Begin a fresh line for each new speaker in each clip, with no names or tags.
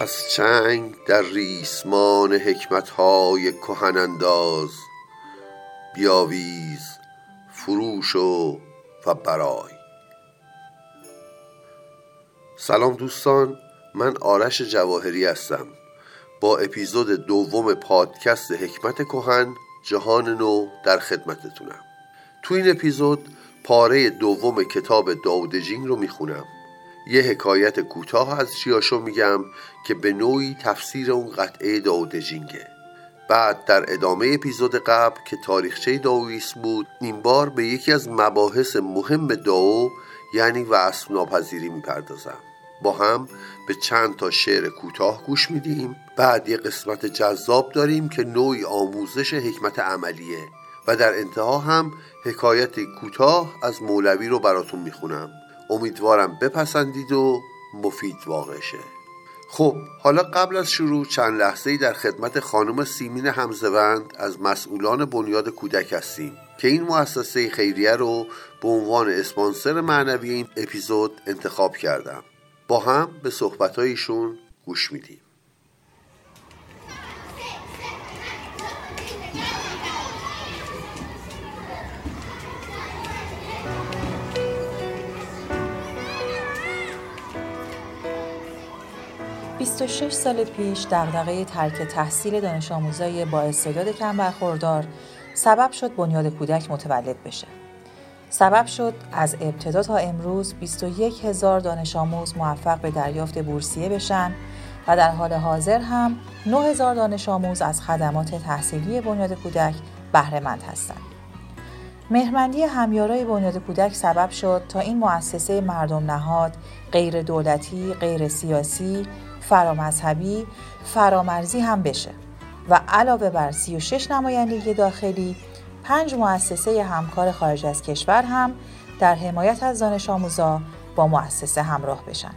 از چنگ در ریسمان های کهن انداز بیاویز فروشو و برای سلام دوستان من آرش جواهری هستم با اپیزود دوم پادکست حکمت کهن جهان نو در خدمتتونم تو این اپیزود پاره دوم کتاب داودجینگ رو میخونم یه حکایت کوتاه از چیاشو میگم که به نوعی تفسیر اون قطعه دجینگه بعد در ادامه اپیزود قبل که تاریخچه داویس بود این بار به یکی از مباحث مهم داو یعنی وصف ناپذیری میپردازم با هم به چند تا شعر کوتاه گوش میدیم بعد یه قسمت جذاب داریم که نوعی آموزش حکمت عملیه و در انتها هم حکایت کوتاه از مولوی رو براتون میخونم امیدوارم بپسندید و مفید واقع شه خب حالا قبل از شروع چند لحظه ای در خدمت خانم سیمین همزوند از مسئولان بنیاد کودک هستیم که این مؤسسه خیریه رو به عنوان اسپانسر معنوی این اپیزود انتخاب کردم با هم به صحبتهایشون گوش میدیم
26 سال پیش دغدغه ترک تحصیل دانش آموزای با استعداد کم برخوردار سبب شد بنیاد کودک متولد بشه. سبب شد از ابتدا تا امروز 21 هزار دانش آموز موفق به دریافت بورسیه بشن و در حال حاضر هم هزار دانش آموز از خدمات تحصیلی بنیاد کودک بهرهمند هستند. مهرمندی همیارای بنیاد کودک سبب شد تا این مؤسسه مردم نهاد غیر دولتی، غیر سیاسی فرامذهبی، فرامرزی هم بشه و علاوه بر 36 نماینده داخلی، پنج مؤسسه همکار خارج از کشور هم در حمایت از دانش آموزا با مؤسسه همراه بشن.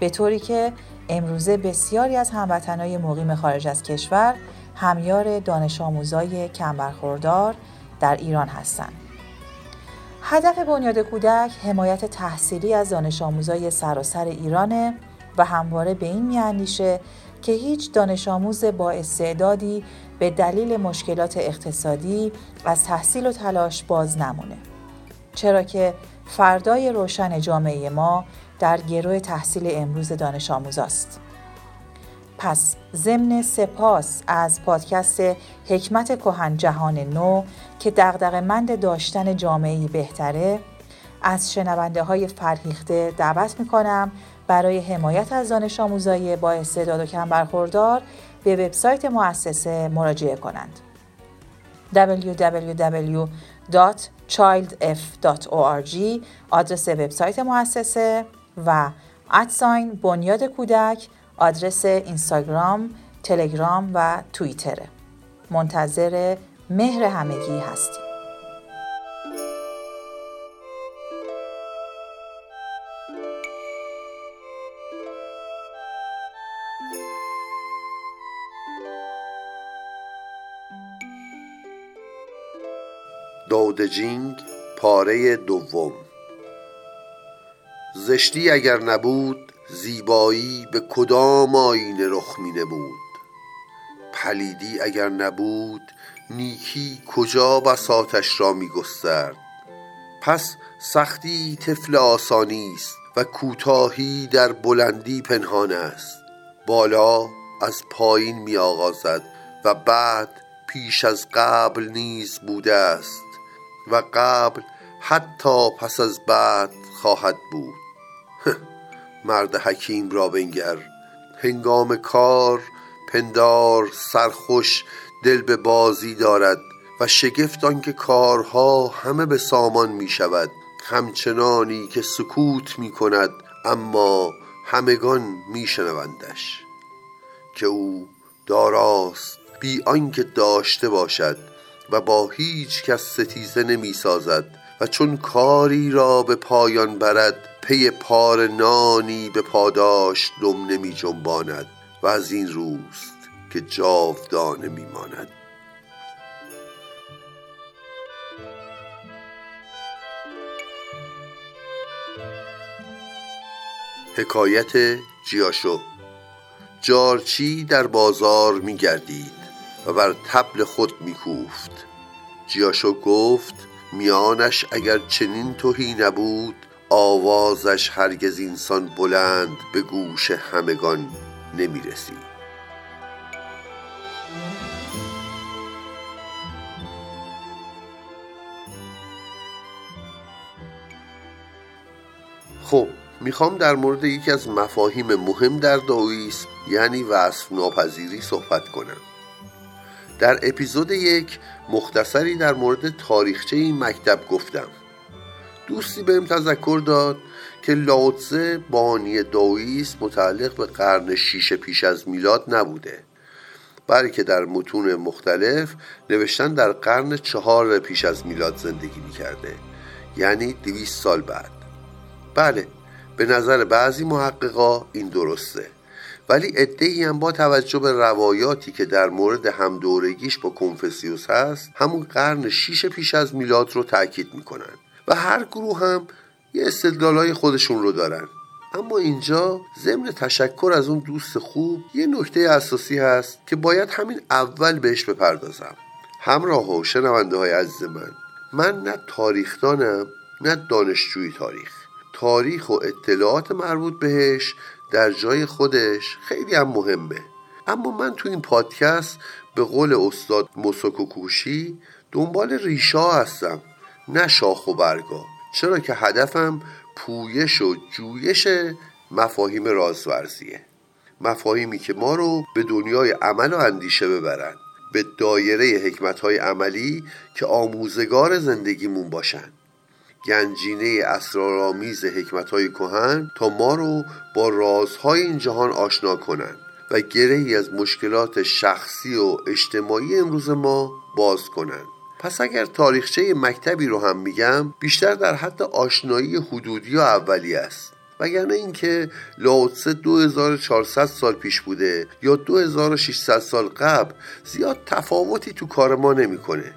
به طوری که امروزه بسیاری از هموطنهای مقیم خارج از کشور همیار دانش آموزای کمبرخوردار در ایران هستند. هدف بنیاد کودک حمایت تحصیلی از دانش آموزای سراسر ایرانه و همواره به این میاندیشه که هیچ دانش آموز با استعدادی به دلیل مشکلات اقتصادی از تحصیل و تلاش باز نمونه. چرا که فردای روشن جامعه ما در گروه تحصیل امروز دانش است. پس ضمن سپاس از پادکست حکمت کهن جهان نو که مند داشتن جامعه بهتره از شنونده های فرهیخته دعوت میکنم برای حمایت از دانش آموزایی با استعداد و کم برخوردار به وبسایت مؤسسه مراجعه کنند. www.childf.org آدرس وبسایت مؤسسه و ادساین بنیاد کودک آدرس اینستاگرام، تلگرام و توییتره. منتظر مهر همگی هستیم.
دودجینگ پاره دوم زشتی اگر نبود زیبایی به کدام آینه رخ می پلیدی اگر نبود نیکی کجا بساتش را می گسترد پس سختی طفل آسانی است و کوتاهی در بلندی پنهان است بالا از پایین می آغازد و بعد پیش از قبل نیز بوده است و قبل حتی پس از بعد خواهد بود مرد حکیم را بنگر هنگام کار پندار سرخوش دل به بازی دارد و شگفت آنکه کارها همه به سامان می شود همچنانی که سکوت می کند اما همگان می شنوندش که او داراست بی آنکه داشته باشد و با هیچ کس ستیزه نمی سازد و چون کاری را به پایان برد پی پار نانی به پاداش دم نمی جنباند و از این روست که جاودانه می ماند حکایت جیاشو جارچی در بازار می گردید و بر تبل خود میکوفت جیاشو گفت میانش اگر چنین توهی نبود آوازش هرگز اینسان بلند به گوش همگان نمیرسید خب میخوام در مورد یکی از مفاهیم مهم در داویس یعنی وصف ناپذیری صحبت کنم در اپیزود یک مختصری در مورد تاریخچه این مکتب گفتم دوستی بهم تذکر داد که لاوتزه بانی داویس متعلق به قرن شیش پیش از میلاد نبوده بلکه در متون مختلف نوشتن در قرن چهار پیش از میلاد زندگی میکرده یعنی دویست سال بعد بله به نظر بعضی محققا این درسته ولی ادعی هم با توجه به روایاتی که در مورد دورگیش با کنفسیوس هست همون قرن شیش پیش از میلاد رو تاکید میکنن و هر گروه هم یه استدلالای خودشون رو دارن اما اینجا ضمن تشکر از اون دوست خوب یه نکته اساسی هست که باید همین اول بهش بپردازم همراه و شنونده های عزیز من من نه تاریخدانم نه دانشجوی تاریخ تاریخ و اطلاعات مربوط بهش در جای خودش خیلی هم مهمه اما من تو این پادکست به قول استاد مسکوکوشی کوشی دنبال ریشا هستم نه شاخ و برگا چرا که هدفم پویش و جویش مفاهیم رازورزیه مفاهیمی که ما رو به دنیای عمل و اندیشه ببرن به دایره حکمت های عملی که آموزگار زندگیمون باشن گنجینه اسرارآمیز حکمتهای کهن تا ما رو با رازهای این جهان آشنا کنند و گرهی از مشکلات شخصی و اجتماعی امروز ما باز کنند پس اگر تاریخچه مکتبی رو هم میگم بیشتر در حد آشنایی حدودی و اولی است وگرنه اینکه لاوتسه 2400 سال پیش بوده یا 2600 سال قبل زیاد تفاوتی تو کار ما نمیکنه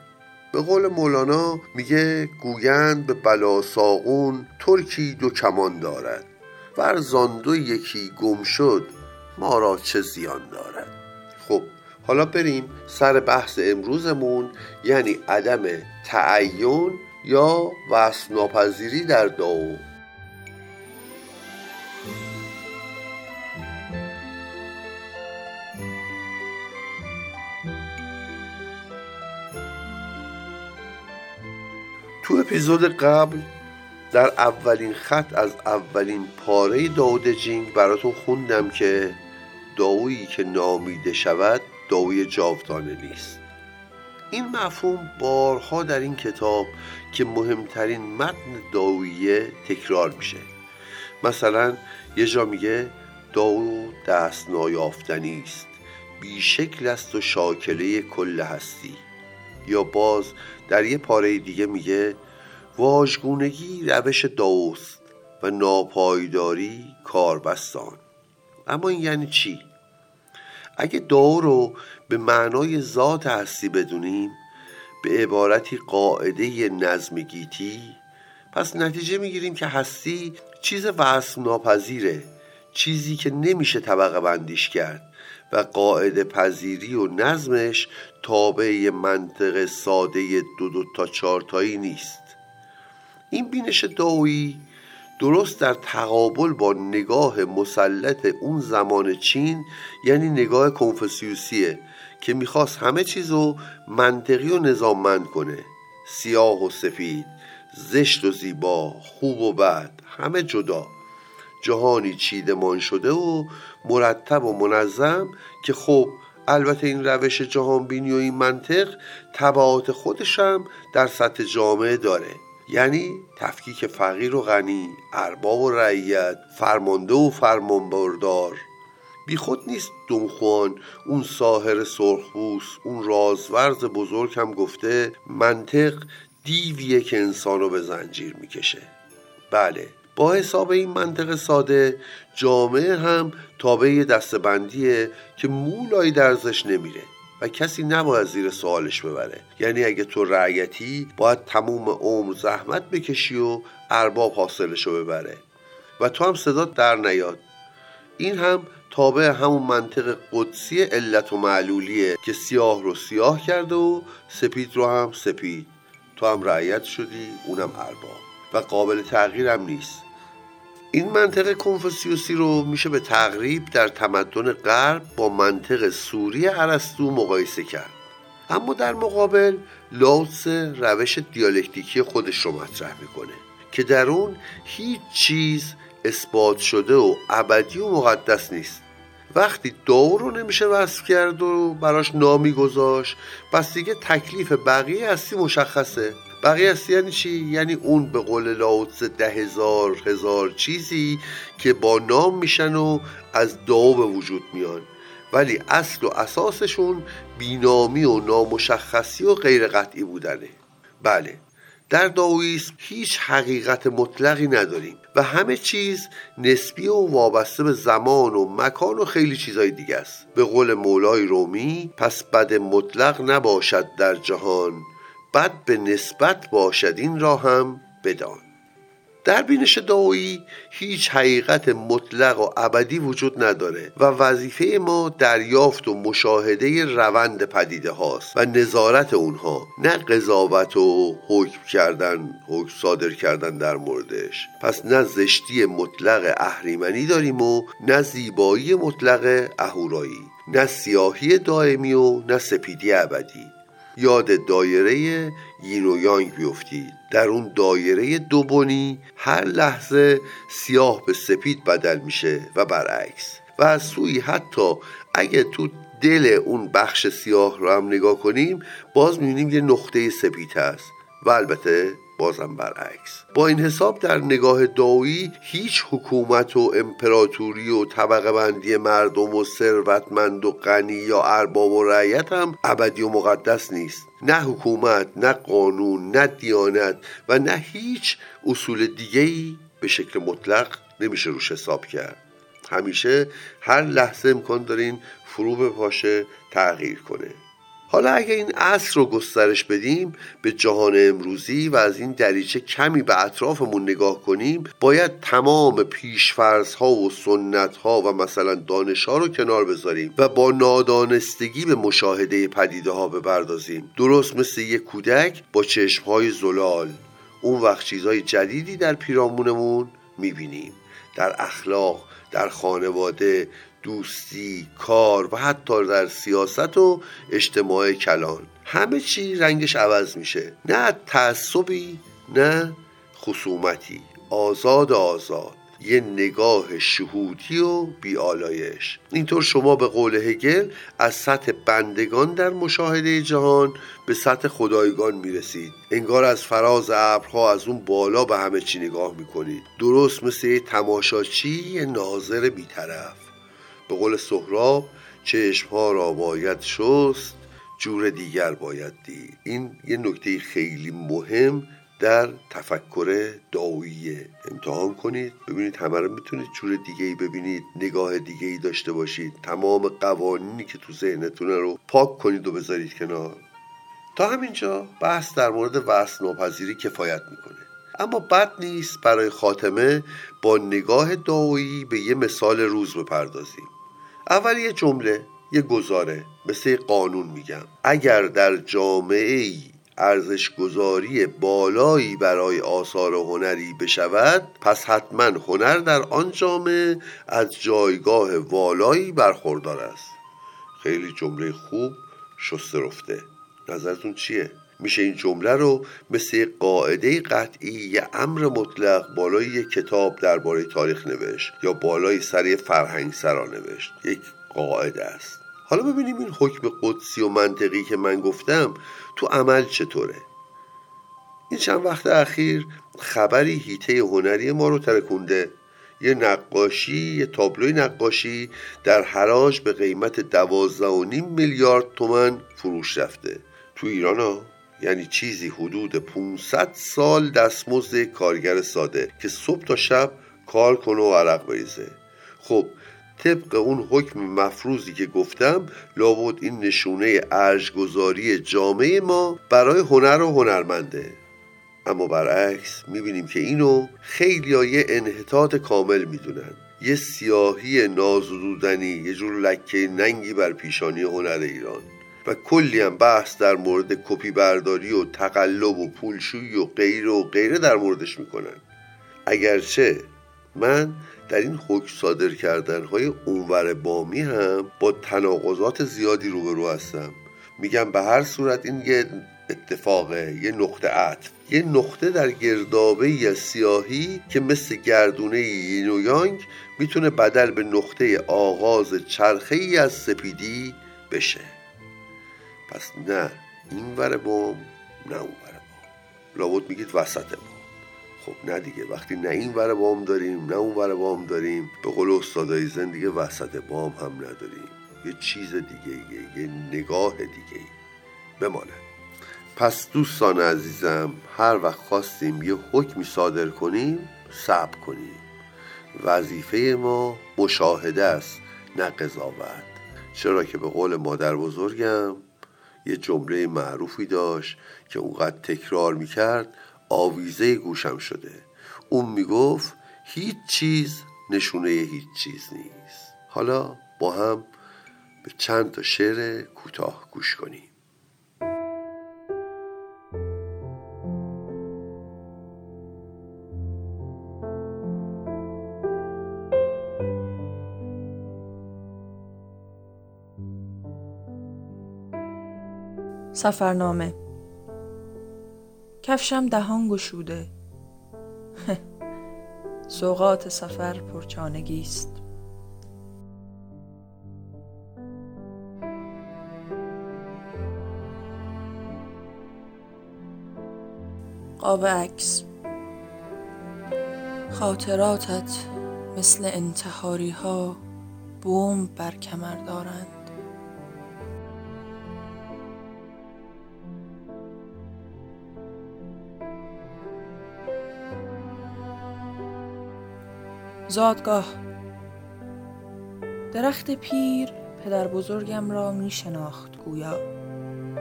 به قول مولانا میگه گویند به بلا ساغون ترکی دو کمان دارد ورزاندو یکی گم شد ما را چه زیان دارد خب حالا بریم سر بحث امروزمون یعنی عدم تعین یا وصف در داو تو اپیزود قبل در اولین خط از اولین پاره داود جینگ براتون خوندم که داویی که نامیده شود داوی جاودانه نیست این مفهوم بارها در این کتاب که مهمترین متن داویه تکرار میشه مثلا یه جا میگه داو دست نایافتنی است بیشکل است و شاکله کل هستی یا باز در یه پاره دیگه میگه واژگونگی روش داوست و ناپایداری کاربستان اما این یعنی چی؟ اگه داو رو به معنای ذات هستی بدونیم به عبارتی قاعده نظم گیتی پس نتیجه میگیریم که هستی چیز وصف ناپذیره چیزی که نمیشه طبقه بندیش کرد و قاعده پذیری و نظمش تابع منطق ساده دو دو تا چارتایی نیست این بینش داویی درست در تقابل با نگاه مسلط اون زمان چین یعنی نگاه کنفسیوسیه که میخواست همه چیز رو منطقی و نظاممند کنه سیاه و سفید زشت و زیبا خوب و بد همه جدا جهانی چیدمان شده و مرتب و منظم که خب البته این روش جهانبینی و این منطق تبعات خودشم در سطح جامعه داره یعنی تفکیک فقیر و غنی ارباب و رعیت فرمانده و فرمانبردار خود نیست دونخوان اون ساهر سرخبوس اون رازورز بزرگ هم گفته منطق دیویه که انسانو به زنجیر میکشه بله با حساب این منطق ساده جامعه هم تابع دستبندیه که مولایی درزش نمیره و کسی نباید زیر سوالش ببره یعنی اگه تو رعیتی باید تموم عمر زحمت بکشی و ارباب رو ببره و تو هم صدا در نیاد این هم تابع همون منطق قدسی علت و معلولیه که سیاه رو سیاه کرده و سپید رو هم سپید تو هم رعیت شدی اونم ارباب و قابل تغییرم نیست این منطق کنفوسیوسی رو میشه به تقریب در تمدن غرب با منطق سوری ارسطو مقایسه کرد اما در مقابل لاوس روش دیالکتیکی خودش رو مطرح میکنه که در اون هیچ چیز اثبات شده و ابدی و مقدس نیست وقتی داو رو نمیشه وصف کرد و براش نامی گذاشت پس دیگه تکلیف بقیه هستی مشخصه بقیه یعنی چی؟ یعنی اون به قول لاوتس ده هزار هزار چیزی که با نام میشن و از داو به وجود میان ولی اصل و اساسشون بینامی و نامشخصی و غیر قطعی بودنه بله در داویسم هیچ حقیقت مطلقی نداریم و همه چیز نسبی و وابسته به زمان و مکان و خیلی چیزهای دیگه است به قول مولای رومی پس بد مطلق نباشد در جهان بد به نسبت باشد این را هم بدان در بینش دعایی هیچ حقیقت مطلق و ابدی وجود نداره و وظیفه ما دریافت و مشاهده روند پدیده هاست و نظارت اونها نه قضاوت و حکم کردن حکم صادر کردن در موردش پس نه زشتی مطلق اهریمنی داریم و نه زیبایی مطلق اهورایی نه سیاهی دائمی و نه سپیدی ابدی یاد دایره یانگ بیفتید در اون دایره دوبنی هر لحظه سیاه به سپید بدل میشه و برعکس و از سوی حتی اگه تو دل اون بخش سیاه رو هم نگاه کنیم باز میبینیم یه نقطه سپید هست و البته بازم برعکس با این حساب در نگاه داوی هیچ حکومت و امپراتوری و طبقه بندی مردم و ثروتمند و غنی یا ارباب و رعیت هم ابدی و مقدس نیست نه حکومت نه قانون نه دیانت و نه هیچ اصول دیگهی به شکل مطلق نمیشه روش حساب کرد همیشه هر لحظه امکان دارین فرو به پاشه تغییر کنه حالا اگه این عصر رو گسترش بدیم به جهان امروزی و از این دریچه کمی به اطرافمون نگاه کنیم باید تمام پیشفرض ها و سنت ها و مثلا دانش ها رو کنار بذاریم و با نادانستگی به مشاهده پدیده ها بپردازیم درست مثل یک کودک با چشم های زلال اون وقت چیزهای جدیدی در پیرامونمون میبینیم در اخلاق در خانواده دوستی کار و حتی در سیاست و اجتماع کلان همه چی رنگش عوض میشه نه تعصبی نه خصومتی آزاد آزاد یه نگاه شهودی و بیالایش اینطور شما به قول هگل از سطح بندگان در مشاهده جهان به سطح خدایگان میرسید انگار از فراز ابرها از اون بالا به همه چی نگاه میکنید درست مثل یه تماشاچی یه ناظر بیطرف به قول سهراب ها را باید شست جور دیگر باید دید این یه نکته خیلی مهم در تفکر داویه. امتحان کنید ببینید همه میتونید جور دیگه ای ببینید نگاه دیگه ای داشته باشید تمام قوانینی که تو ذهنتون رو پاک کنید و بذارید کنار تا همینجا بحث در مورد وصل ناپذیری کفایت میکنه اما بد نیست برای خاتمه با نگاه دعایی به یه مثال روز بپردازیم اول یه جمله یه گزاره مثل قانون میگم اگر در جامعه ای گذاری بالایی برای آثار هنری بشود پس حتما هنر در آن جامعه از جایگاه والایی برخوردار است خیلی جمله خوب شسته رفته نظرتون چیه؟ میشه این جمله رو مثل قاعده قطعی یه امر مطلق بالای یه کتاب درباره تاریخ نوشت یا بالای سر فرهنگ سرا نوشت یک قاعده است حالا ببینیم این حکم قدسی و منطقی که من گفتم تو عمل چطوره این چند وقت اخیر خبری هیته هنری ما رو ترکونده یه نقاشی یه تابلوی نقاشی در حراج به قیمت دوازده و نیم میلیارد تومن فروش رفته تو ایران ها یعنی چیزی حدود 500 سال دستمزد کارگر ساده که صبح تا شب کار کنه و عرق بریزه خب طبق اون حکم مفروضی که گفتم لابد این نشونه ارجگذاری جامعه ما برای هنر و هنرمنده اما برعکس میبینیم که اینو خیلی یه انحطاط کامل میدونن یه سیاهی نازدودنی یه جور لکه ننگی بر پیشانی هنر ایران و کلی هم بحث در مورد کپی برداری و تقلب و پولشویی و غیر و غیره در موردش میکنن اگرچه من در این حکم صادر کردن های اونور بامی هم با تناقضات زیادی روبرو هستم میگم به هر صورت این یه اتفاقه یه نقطه عطف یه نقطه در گردابه یا سیاهی که مثل گردونه یین و یانگ میتونه بدل به نقطه آغاز چرخه ای از سپیدی بشه پس نه این ور بام نه اون ور بام لابد میگید وسط بام خب نه دیگه وقتی نه این ور بام داریم نه اون ور بام داریم به قول استادای زن دیگه وسط بام هم نداریم یه چیز دیگه یه, یه نگاه دیگه بمانه پس دوستان عزیزم هر وقت خواستیم یه حکمی صادر کنیم صبر کنیم وظیفه ما مشاهده است نه قضاوت چرا که به قول مادر بزرگم یه جمله معروفی داشت که اونقدر تکرار میکرد آویزه گوشم شده اون میگفت هیچ چیز نشونه هیچ چیز نیست حالا با هم به چند تا شعر کوتاه گوش کنیم
سفرنامه کفشم دهان گشوده سوقات سفر پرچانگی است قاب عکس خاطراتت مثل انتحاری ها بوم بر کمر دارند زادگاه درخت پیر پدر بزرگم را می شناخت گویا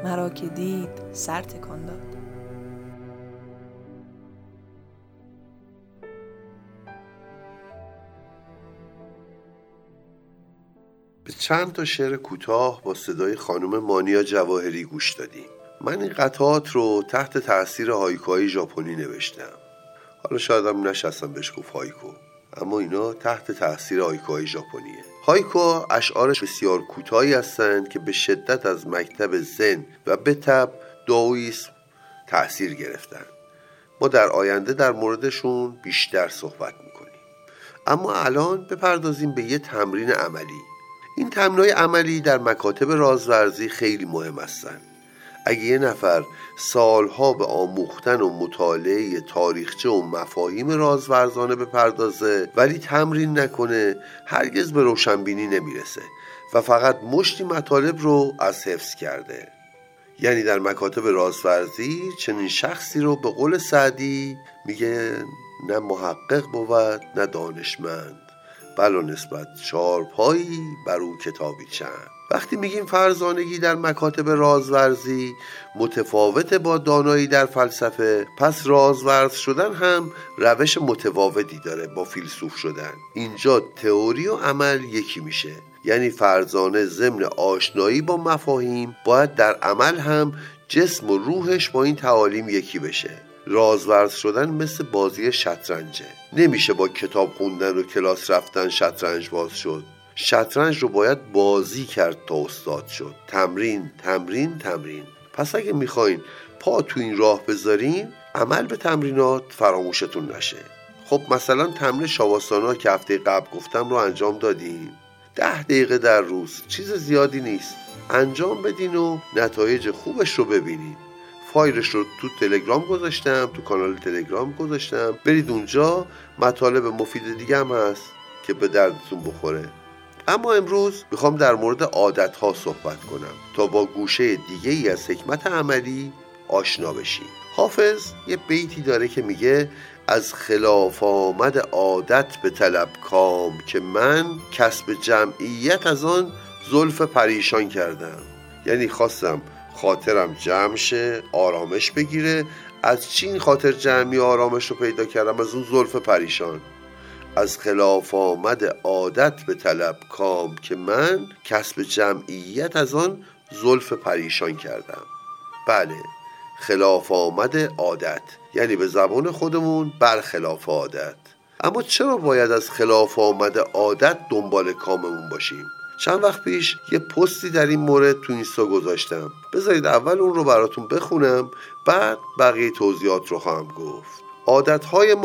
مرا که دید سر تکان داد
به چند تا شعر کوتاه با صدای خانم مانیا جواهری گوش دادیم من این قطعات رو تحت تاثیر هایکوهای ژاپنی نوشتم حالا شاید هم نشستم بهش گفت هایکو اما اینا تحت تاثیر آیکوهای ژاپنیه هایکو اشعارش بسیار کوتاهی هستند که به شدت از مکتب زن و به تب داویسم تاثیر گرفتن ما در آینده در موردشون بیشتر صحبت میکنیم اما الان بپردازیم به یه تمرین عملی این تمرین عملی در مکاتب رازورزی خیلی مهم هستند اگه یه نفر سالها به آموختن و مطالعه تاریخچه و مفاهیم رازورزانه بپردازه ولی تمرین نکنه هرگز به روشنبینی نمیرسه و فقط مشتی مطالب رو از حفظ کرده یعنی در مکاتب رازورزی چنین شخصی رو به قول سعدی میگه نه محقق بود نه دانشمند بلا نسبت چارپایی بر او کتابی چند وقتی میگیم فرزانگی در مکاتب رازورزی متفاوت با دانایی در فلسفه پس رازورز شدن هم روش متفاوتی داره با فیلسوف شدن اینجا تئوری و عمل یکی میشه یعنی فرزانه ضمن آشنایی با مفاهیم باید در عمل هم جسم و روحش با این تعالیم یکی بشه رازورز شدن مثل بازی شطرنجه نمیشه با کتاب خوندن و کلاس رفتن شطرنج باز شد شطرنج رو باید بازی کرد تا استاد شد تمرین تمرین تمرین پس اگه میخواین پا تو این راه بذارین عمل به تمرینات فراموشتون نشه خب مثلا تمرین شواستانا که هفته قبل گفتم رو انجام دادین ده دقیقه در روز چیز زیادی نیست انجام بدین و نتایج خوبش رو ببینین فایلش رو تو تلگرام گذاشتم تو کانال تلگرام گذاشتم برید اونجا مطالب مفید دیگه هم هست که به دردتون بخوره اما امروز میخوام در مورد عادت ها صحبت کنم تا با گوشه دیگه ای از حکمت عملی آشنا بشیم حافظ یه بیتی داره که میگه از خلاف آمد عادت به طلب کام که من کسب جمعیت از آن زلف پریشان کردم یعنی خواستم خاطرم جمع شه آرامش بگیره از چین خاطر جمعی آرامش رو پیدا کردم از اون زلف پریشان از خلاف آمد عادت به طلب کام که من کسب جمعیت از آن زلف پریشان کردم بله خلاف آمد عادت یعنی به زبان خودمون برخلاف عادت اما چرا باید از خلاف آمد عادت دنبال کاممون باشیم چند وقت پیش یه پستی در این مورد تو اینستا گذاشتم بذارید اول اون رو براتون بخونم بعد بقیه توضیحات رو خواهم گفت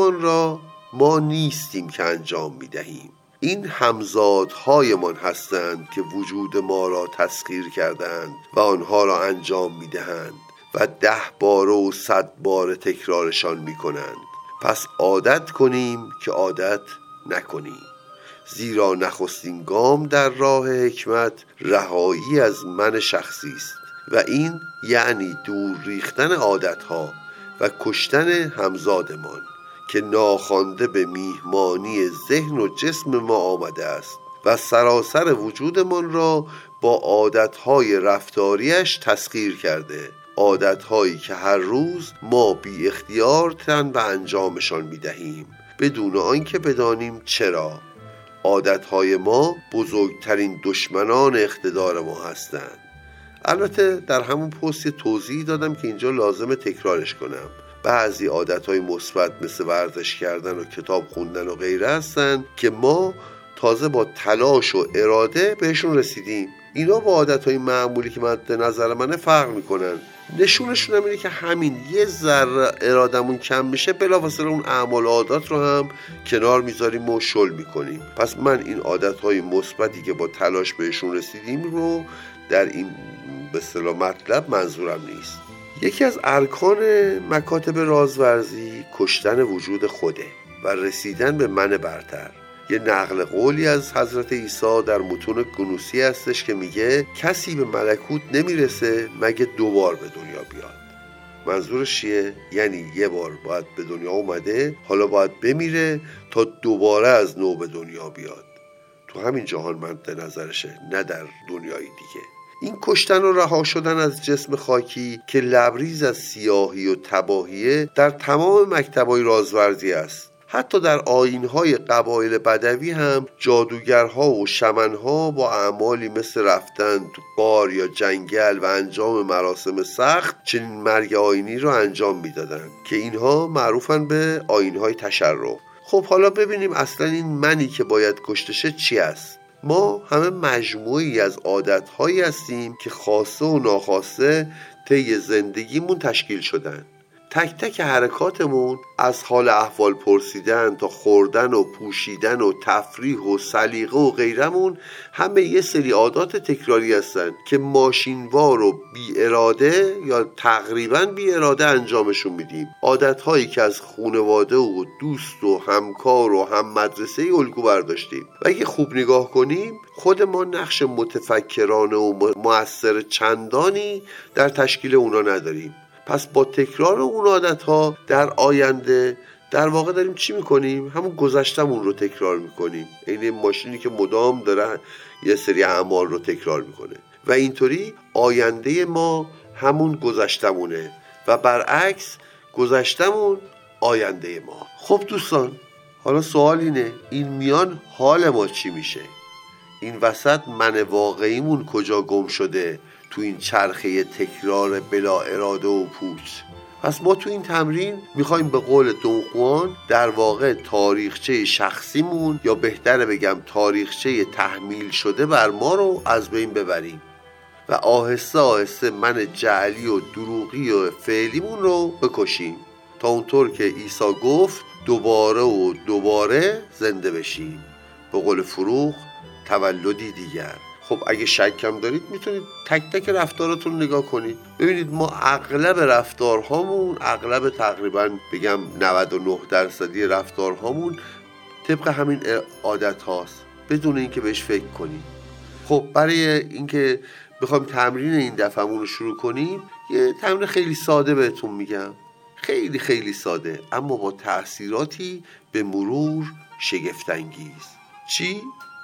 من را ما نیستیم که انجام می دهیم این همزادهایمان هستند که وجود ما را تسخیر کردند و آنها را انجام می دهند و ده بار و صد بار تکرارشان می کنند پس عادت کنیم که عادت نکنیم زیرا نخستین گام در راه حکمت رهایی از من شخصی است و این یعنی دور ریختن عادتها و کشتن همزادمان که ناخوانده به میهمانی ذهن و جسم ما آمده است و سراسر وجودمان را با عادتهای رفتاریش تسخیر کرده عادتهایی که هر روز ما بی اختیار تن به انجامشان می دهیم بدون آنکه بدانیم چرا عادتهای ما بزرگترین دشمنان اقتدار ما هستند البته در همون پست توضیح دادم که اینجا لازم تکرارش کنم بعضی های مثبت مثل ورزش کردن و کتاب خوندن و غیره هستند که ما تازه با تلاش و اراده بهشون رسیدیم اینا با عادت های معمولی که مد نظر منه فرق میکنن نشونشون هم اینه که همین یه ذره ارادمون کم میشه بلافاصله اون اعمال عادات رو هم کنار میذاریم و شل میکنیم پس من این عادت های مثبتی که با تلاش بهشون رسیدیم رو در این به مطلب منظورم نیست یکی از ارکان مکاتب رازورزی کشتن وجود خوده و رسیدن به من برتر یه نقل قولی از حضرت عیسی در متون گنوسی هستش که میگه کسی به ملکوت نمیرسه مگه دوبار به دنیا بیاد منظورش چیه یعنی یه بار باید به دنیا اومده حالا باید بمیره تا دوباره از نو به دنیا بیاد تو همین جهان مند نظرشه نه در دنیای دیگه این کشتن و رها شدن از جسم خاکی که لبریز از سیاهی و تباهیه در تمام مکتبای رازورزی است حتی در آینهای قبایل بدوی هم جادوگرها و شمنها با اعمالی مثل رفتن تو قار یا جنگل و انجام مراسم سخت چنین مرگ آینی را انجام میدادند که اینها معروفن به آینهای تشرف خب حالا ببینیم اصلا این منی که باید کشته چی است ما همه مجموعی از عادتهایی هستیم که خاصه و ناخواسته طی زندگیمون تشکیل شدند. تک تک حرکاتمون از حال احوال پرسیدن تا خوردن و پوشیدن و تفریح و سلیقه و غیرمون همه یه سری عادات تکراری هستن که ماشینوار و بی اراده یا تقریبا بی اراده انجامشون میدیم عادت هایی که از خونواده و دوست و همکار و هم مدرسه الگو برداشتیم و اگه خوب نگاه کنیم خود ما نقش متفکرانه و موثر چندانی در تشکیل اونا نداریم پس با تکرار اون عادت ها در آینده در واقع داریم چی میکنیم همون گذشتمون رو تکرار میکنیم عین یعنی ماشینی که مدام داره یه سری اعمال رو تکرار میکنه و اینطوری آینده ما همون گذشتمونه و برعکس گذشتمون آینده ما خب دوستان حالا سوال اینه این میان حال ما چی میشه این وسط من واقعیمون کجا گم شده تو این چرخه تکرار بلا اراده و پوچ پس ما تو این تمرین میخوایم به قول دونخوان در واقع تاریخچه شخصیمون یا بهتره بگم تاریخچه تحمیل شده بر ما رو از بین ببریم و آهسته آهسته من جعلی و دروغی و فعلیمون رو بکشیم تا اونطور که عیسی گفت دوباره و دوباره زنده بشیم به قول فروغ تولدی دیگر خب اگه شکم دارید میتونید تک تک رفتاراتون نگاه کنید ببینید ما اغلب رفتارهامون اغلب تقریبا بگم 99 درصدی رفتارهامون طبق همین عادت هاست بدون اینکه بهش فکر کنید خب برای اینکه بخوام تمرین این دفعهمون رو شروع کنیم یه تمرین خیلی ساده بهتون میگم خیلی خیلی ساده اما با تاثیراتی به مرور شگفتانگیز چی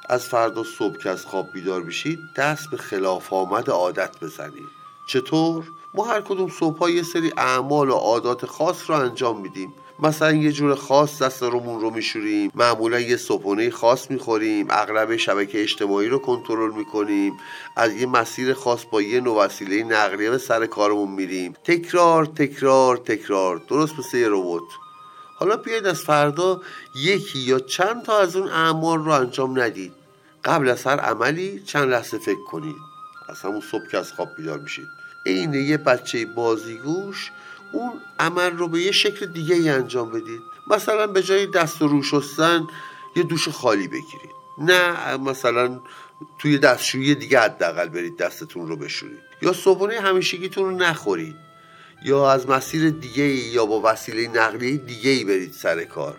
از فردا صبح که از خواب بیدار میشید دست به خلاف آمد عادت بزنید چطور ما هر کدوم صبح یه سری اعمال و عادات خاص رو انجام میدیم مثلا یه جور خاص دست رومون رو میشوریم معمولا یه صبحونه خاص میخوریم اغلب شبکه اجتماعی رو کنترل میکنیم از یه مسیر خاص با یه نو وسیله نقلیه به سر کارمون میریم تکرار تکرار تکرار درست مثل یه ربات حالا بیاید از فردا یکی یا چند تا از اون اعمال رو انجام ندید قبل از هر عملی چند لحظه فکر کنید از همون صبح که از خواب بیدار میشید عین یه بچه بازیگوش اون عمل رو به یه شکل دیگه ای انجام بدید مثلا به جای دست و رو شستن یه دوش خالی بگیرید نه مثلا توی دستشویی دیگه حداقل برید دستتون رو بشورید یا صبحونه همیشگیتون رو نخورید یا از مسیر دیگه یا با وسیله نقلیه دیگه ای برید سر کار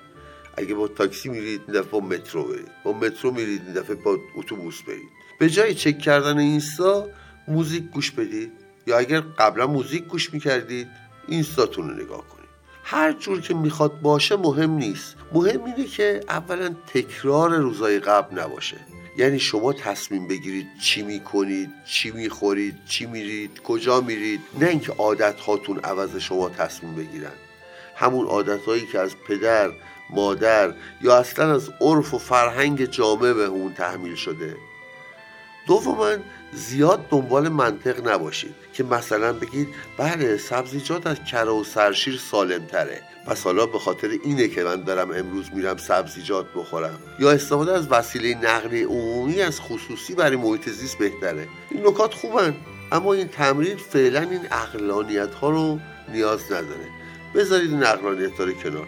اگه با تاکسی میرید این دفعه با مترو برید با مترو میرید این دفعه با اتوبوس برید به جای چک کردن اینستا موزیک گوش بدید یا اگر قبلا موزیک گوش میکردید اینستاتون رو نگاه کنید هر جور که میخواد باشه مهم نیست مهم اینه که اولا تکرار روزای قبل نباشه یعنی شما تصمیم بگیرید چی میکنید چی میخورید چی میرید کجا میرید نه اینکه عادت هاتون عوض شما تصمیم بگیرن همون عادت هایی که از پدر مادر یا اصلا از عرف و فرهنگ جامعه به اون تحمیل شده دوما زیاد دنبال منطق نباشید که مثلا بگید بله سبزیجات از کره و سرشیر تره پس حالا به خاطر اینه که من دارم امروز میرم سبزیجات بخورم یا استفاده از وسیله نقلیه عمومی از خصوصی برای محیط زیست بهتره این نکات خوبن اما این تمرین فعلا این اقلانیت ها رو نیاز نداره بذارید این اقلانیت رو کنار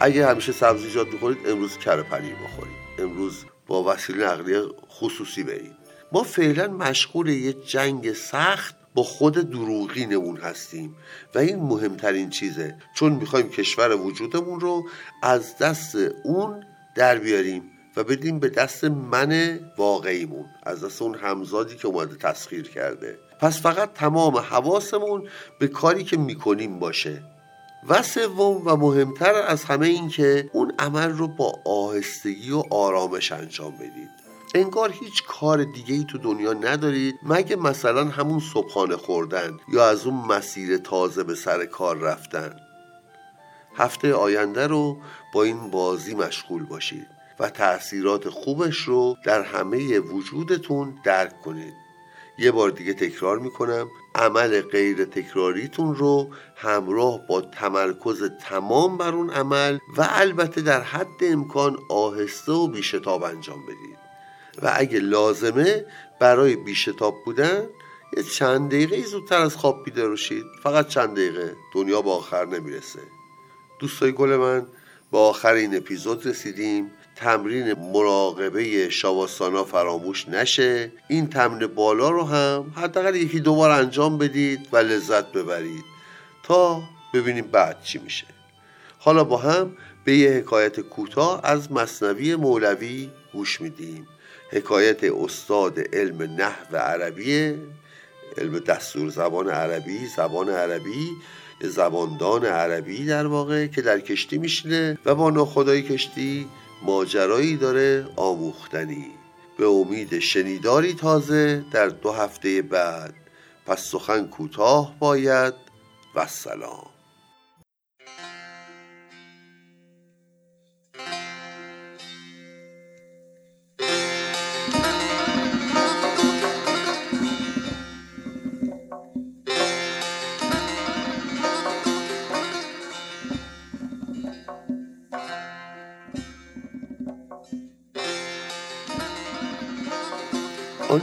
اگه همیشه سبزیجات بخورید امروز کره پنیر بخورید امروز با وسیله نقلیه خصوصی برید ما فعلا مشغول یه جنگ سخت با خود دروغینمون هستیم و این مهمترین چیزه چون میخوایم کشور وجودمون رو از دست اون در بیاریم و بدیم به دست من واقعیمون از دست اون همزادی که اومده تسخیر کرده پس فقط تمام حواسمون به کاری که میکنیم باشه و سوم و مهمتر از همه این که اون عمل رو با آهستگی و آرامش انجام بدید انگار هیچ کار دیگه ای تو دنیا ندارید مگه مثلا همون صبحانه خوردن یا از اون مسیر تازه به سر کار رفتن هفته آینده رو با این بازی مشغول باشید و تاثیرات خوبش رو در همه وجودتون درک کنید یه بار دیگه تکرار میکنم عمل غیر تکراریتون رو همراه با تمرکز تمام بر اون عمل و البته در حد امکان آهسته و بیشتاب انجام بدید و اگه لازمه برای بیشتاب بودن یه چند دقیقه زودتر از خواب بیدار فقط چند دقیقه دنیا با آخر نمیرسه دوستای گل من با آخر این اپیزود رسیدیم تمرین مراقبه شواستانا فراموش نشه این تمرین بالا رو هم حداقل یکی دو بار انجام بدید و لذت ببرید تا ببینیم بعد چی میشه حالا با هم به یه حکایت کوتاه از مصنوی مولوی گوش میدیم حکایت استاد علم نه و عربیه علم دستور زبان عربی زبان عربی زباندان عربی در واقع که در کشتی میشینه و با ناخدای کشتی ماجرایی داره آموختنی به امید شنیداری تازه در دو هفته بعد پس سخن کوتاه باید و سلام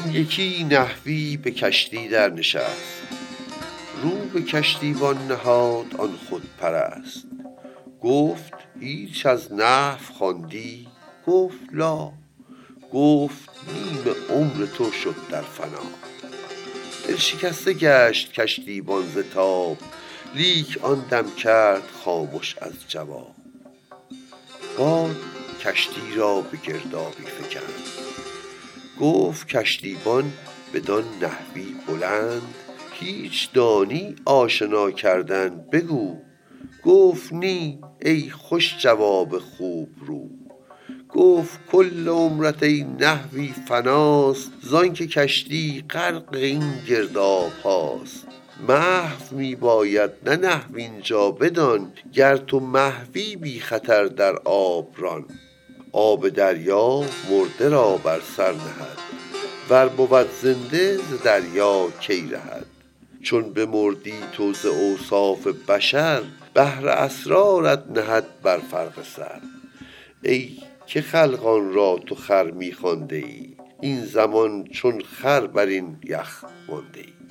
آن یکی نحوی به کشتی در نشست رو به کشتیبان نهاد آن خود پرست گفت هیچ از نحو خواندی گفت لا گفت نیم عمر تو شد در فنا دل شکسته گشت کشتیبان ز تاب لیک آن دم کرد خاموش از جواب باد کشتی را به گردابی فکند گفت کشتیبان بدان نحوی بلند هیچ دانی آشنا کردن بگو گفت نی ای خوش جواب خوب رو گفت کل عمرت ای نحوی فناست که کشتی غرق این گرداب محو می باید نه نحو اینجا بدان گر تو محوی بی خطر در آب ران آب دریا مرده را بر سر نهد ور بود زنده ز دریا کی رهد چون مردی تو ز اوصاف بشر بهر اسرارت نهد بر فرق سر ای که خلقان را تو خر می ای این زمان چون خر بر این یخ مانده ای